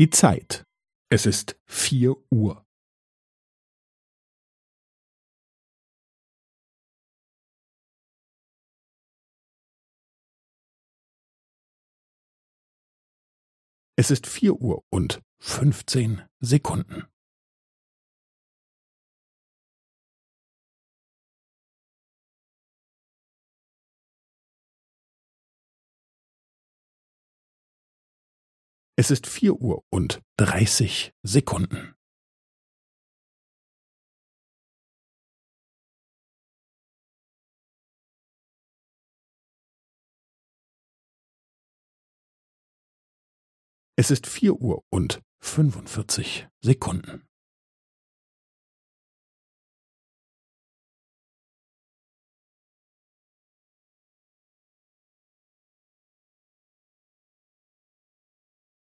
Die Zeit. Es ist vier Uhr. Es ist vier Uhr und fünfzehn Sekunden. Es ist vier Uhr und dreißig Sekunden. Es ist vier Uhr und fünfundvierzig Sekunden.